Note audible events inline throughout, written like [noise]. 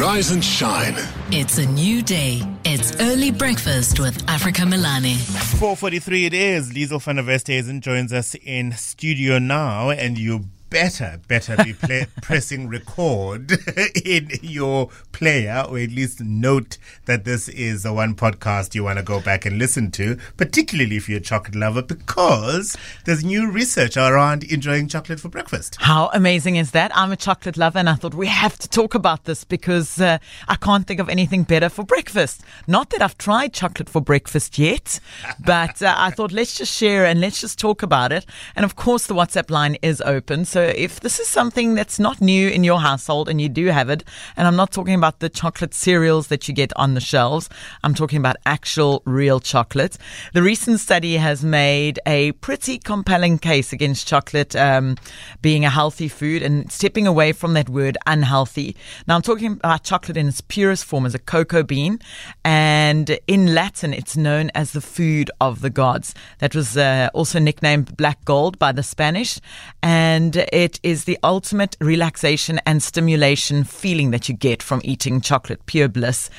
Rise and shine. It's a new day. It's early breakfast with Africa Melane. 4.43 it is. Liesel van der Westhuizen joins us in studio now and you better, better be play, [laughs] pressing record [laughs] in your player, or at least note that this is the one podcast you want to go back and listen to, particularly if you're a chocolate lover, because there's new research around enjoying chocolate for breakfast. How amazing is that? I'm a chocolate lover, and I thought we have to talk about this because uh, I can't think of anything better for breakfast. Not that I've tried chocolate for breakfast yet, [laughs] but uh, I thought let's just share and let's just talk about it. And of course, the WhatsApp line is open. So if this is something that's not new in your household and you do have it, and I'm not talking about the chocolate cereals that you get on the shelves, I'm talking about actual real chocolate. The recent study has made a pretty compelling case against chocolate um, being a healthy food and stepping away from that word unhealthy. Now, I'm talking about chocolate in its purest form as a cocoa bean, and in Latin, it's known as the food of the gods. That was uh, also nicknamed black gold by the Spanish, and it is the ultimate relaxation and stimulation feeling that you get from eating chocolate, pure bliss.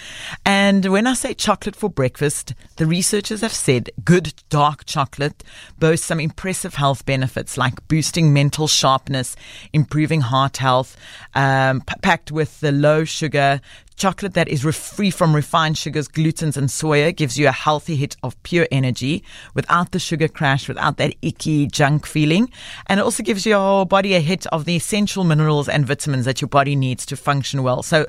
And when I say chocolate for breakfast, the researchers have said good dark chocolate boasts some impressive health benefits like boosting mental sharpness, improving heart health, um, p- packed with the low sugar, chocolate that is free from refined sugars, glutens, and soya gives you a healthy hit of pure energy without the sugar crash, without that icky junk feeling. And it also gives your body a hit of the essential minerals and vitamins that your body needs to function well. So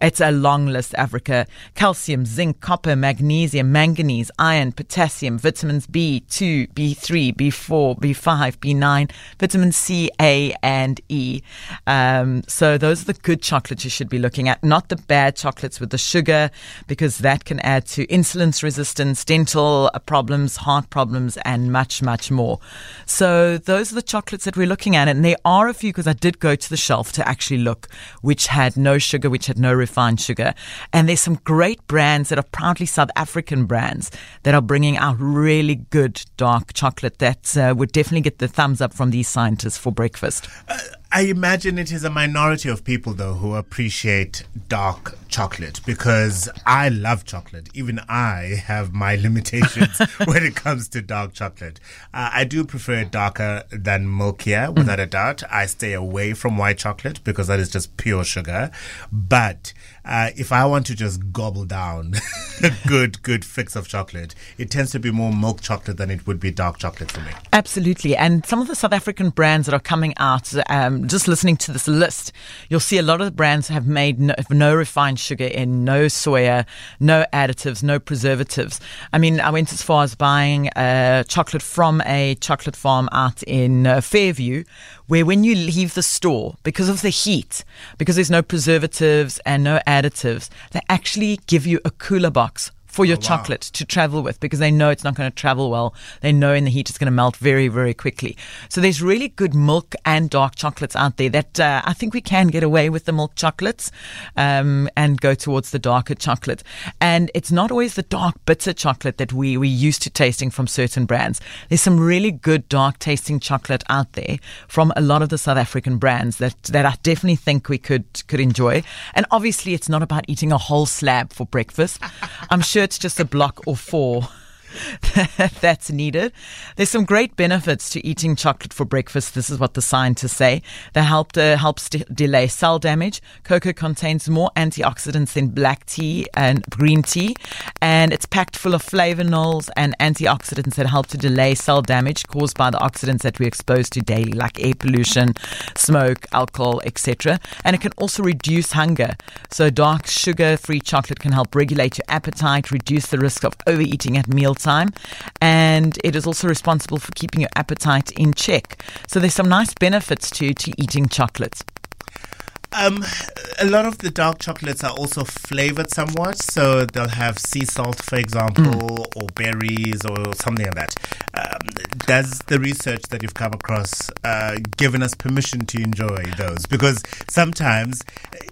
it's a long list, Africa. Calcium, zinc, copper, magnesium, manganese, iron, potassium, vitamins B2, B3, B4, B5, B9, vitamin C, A, and E. Um, so those are the good chocolates you should be looking at, not the bad chocolates with the sugar, because that can add to insulin resistance, dental problems, heart problems, and much, much more. So those are the chocolates that we're looking at. And there are a few, because I did go to the shelf to actually look, which had no sugar, which had no refined sugar. And there's some great brands that are proudly South African brands that are bringing out really good dark chocolate that uh, would definitely get the thumbs up from these scientists for breakfast. I imagine it is a minority of people, though, who appreciate dark chocolate because I love chocolate. Even I have my [laughs] limitations [laughs] when it comes to dark chocolate. Uh, I do prefer it darker than milkier, without a doubt. I stay away from white chocolate because that is just pure sugar. But uh, if I want to just gobble down a [laughs] good, good fix of chocolate, it tends to be more milk chocolate than it would be dark chocolate for me. Absolutely. And some of the South African brands that are coming out, um, just listening to this list, you'll see a lot of the brands have made no, no, refined sugar in, no soya, no additives, no preservatives. I mean, I went as far as buying uh, chocolate from a chocolate farm out in uh, Fairview, where when you leave the store, because of the heat, because there's no preservatives and no additives, they actually give you a cooler box for your Oh, wow. chocolate to travel with because they know it's not going to travel well. They know in the heat it's going to melt very, very quickly. So there's really good milk and dark chocolates out there that uh, I think we can get away with the milk chocolates um, and go towards the darker chocolate. And it's not always the dark bitter chocolate that we we used to tasting from certain brands. There's some really good dark tasting chocolate out there from a lot of the South African brands that that I definitely think we could could enjoy. And obviously, it's not about eating a whole slab for breakfast. I'm sure it's just a block or four. [laughs] that's needed. There's some great benefits to eating chocolate for breakfast. This is what the scientists say. They help uh, helps de- delay cell damage. Cocoa contains more antioxidants than black tea and green tea, and it's packed full of flavonols and antioxidants that help to delay cell damage caused by the oxidants that we're exposed to daily, like air pollution, smoke, alcohol, etc. And it can also reduce hunger. So dark sugar-free chocolate can help regulate your appetite, reduce the risk of overeating at mealtime, and it is also responsible for keeping your appetite in check. So there's some nice benefits to to eating chocolate. Um, a lot of the dark chocolates are also flavored somewhat, so they'll have sea salt, for example, or berries, or something like that. Um, does the research that you've come across uh, given us permission to enjoy those? Because sometimes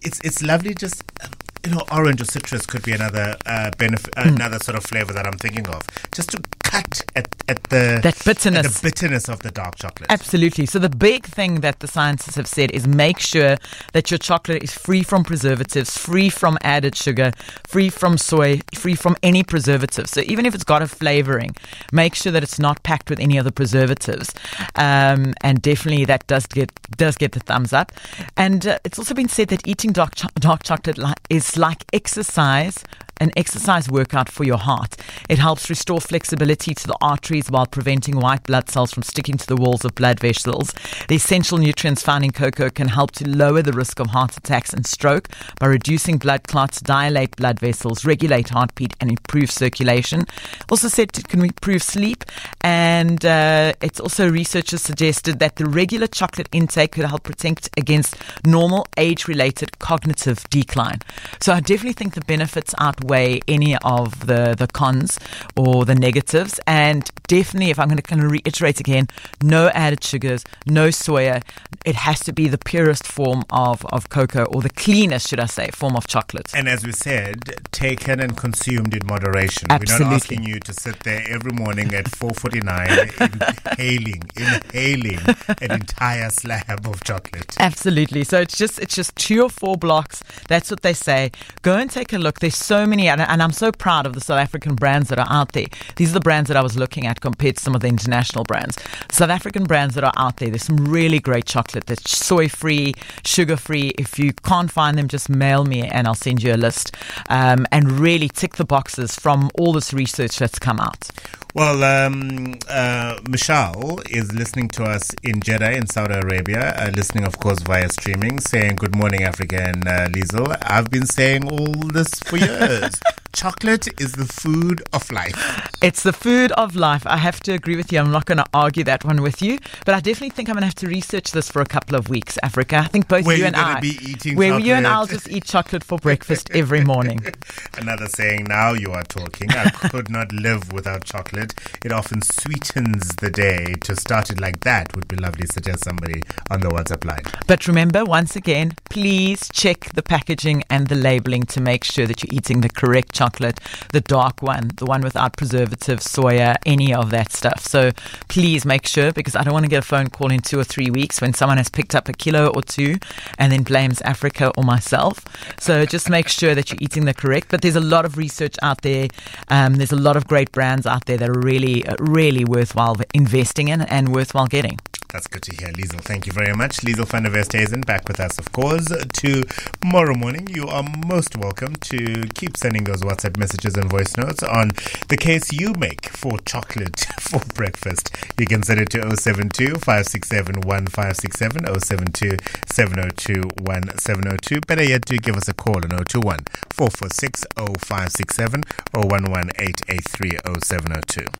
it's it's lovely just. um, You know, orange or citrus could be another uh, benefit, another sort of flavor that I'm thinking of. Just to cut at, at the That bitterness. at the bitterness of the dark chocolate. Absolutely. So the big thing that the scientists have said is make sure that your chocolate is free from preservatives, free from added sugar, free from soy, free from any preservatives. So even if it's got a flavoring, make sure that it's not packed with any other preservatives. Um, and definitely that does get does get the thumbs up. And uh, it's also been said that eating dark cho- dark chocolate li- is like exercise an exercise workout for your heart. It helps restore flexibility to the arteries while preventing white blood cells from sticking to the walls of blood vessels. The essential nutrients found in cocoa can help to lower the risk of heart attacks and stroke by reducing blood clots, dilate blood vessels, regulate heartbeat, and improve circulation. Also said it can improve sleep, and uh, it's also researchers suggested that the regular chocolate intake could help protect against normal age-related cognitive decline. So I definitely think the benefits outweigh any of the, the cons or the negatives. And definitely, if I'm going to kind of reiterate again, no added sugars, no soya. It has to be the purest form of, of cocoa or the cleanest, should I say, form of chocolate. And as we said, taken and consumed in moderation. Absolutely. We're not asking you to sit there every morning at 4:49 inhaling, inhaling an entire slab of chocolate. Absolutely. So it's just it's just two or four blocks. That's what they say. Go and take a look. There's so many, and, and I'm so proud of the South African brands that are out there. These are the brands that I was looking at compared to some of the international brands. South African brands that are out there. There's some really great chocolate that's soy free, sugar free. If you can't find them, just mail me and I'll send you a list. Um, and really tick the boxes from all this research that's come out. Well, um, uh, Michelle is listening to us in Jeddah in Saudi Arabia, uh, listening, of course, via streaming, saying, Good morning, Africa and uh, Liesel. I've been saying all this for years. [laughs] Chocolate is the food of life. It's the food of life. I have to agree with you. I'm not going to argue that one with you, but I definitely think I'm going to have to research this for a couple of weeks, Africa. I think both Where you and I, be eating where you and I'll just eat chocolate for breakfast every morning. [laughs] Another saying, now you are talking. I could not live without chocolate. It often sweetens the day. To start it like that would be lovely, suggest somebody on the WhatsApp line. But remember, once again, please check the packaging and the labeling to make sure that you're eating the correct chocolate, the dark one, the one without preservatives, soya, any of that stuff. So please make sure because I don't want to get a phone call in two or three weeks when someone has picked up a kilo or two and then blames Africa or myself. So just make sure that you're eating the correct. But there's a lot of research out there. Um, there's a lot of great brands out there that are really, really worthwhile investing in and worthwhile getting. That's good to hear, Liesel. Thank you very much. Liesel van der Westhuizen back with us, of course, tomorrow morning. You are most welcome to keep sending those WhatsApp messages and voice notes on the case you make for chocolate [laughs] for breakfast. You can send it to 072 567 1567 072 702 1702. Better yet, do give us a call on 021 446 0567 or 11883 0702.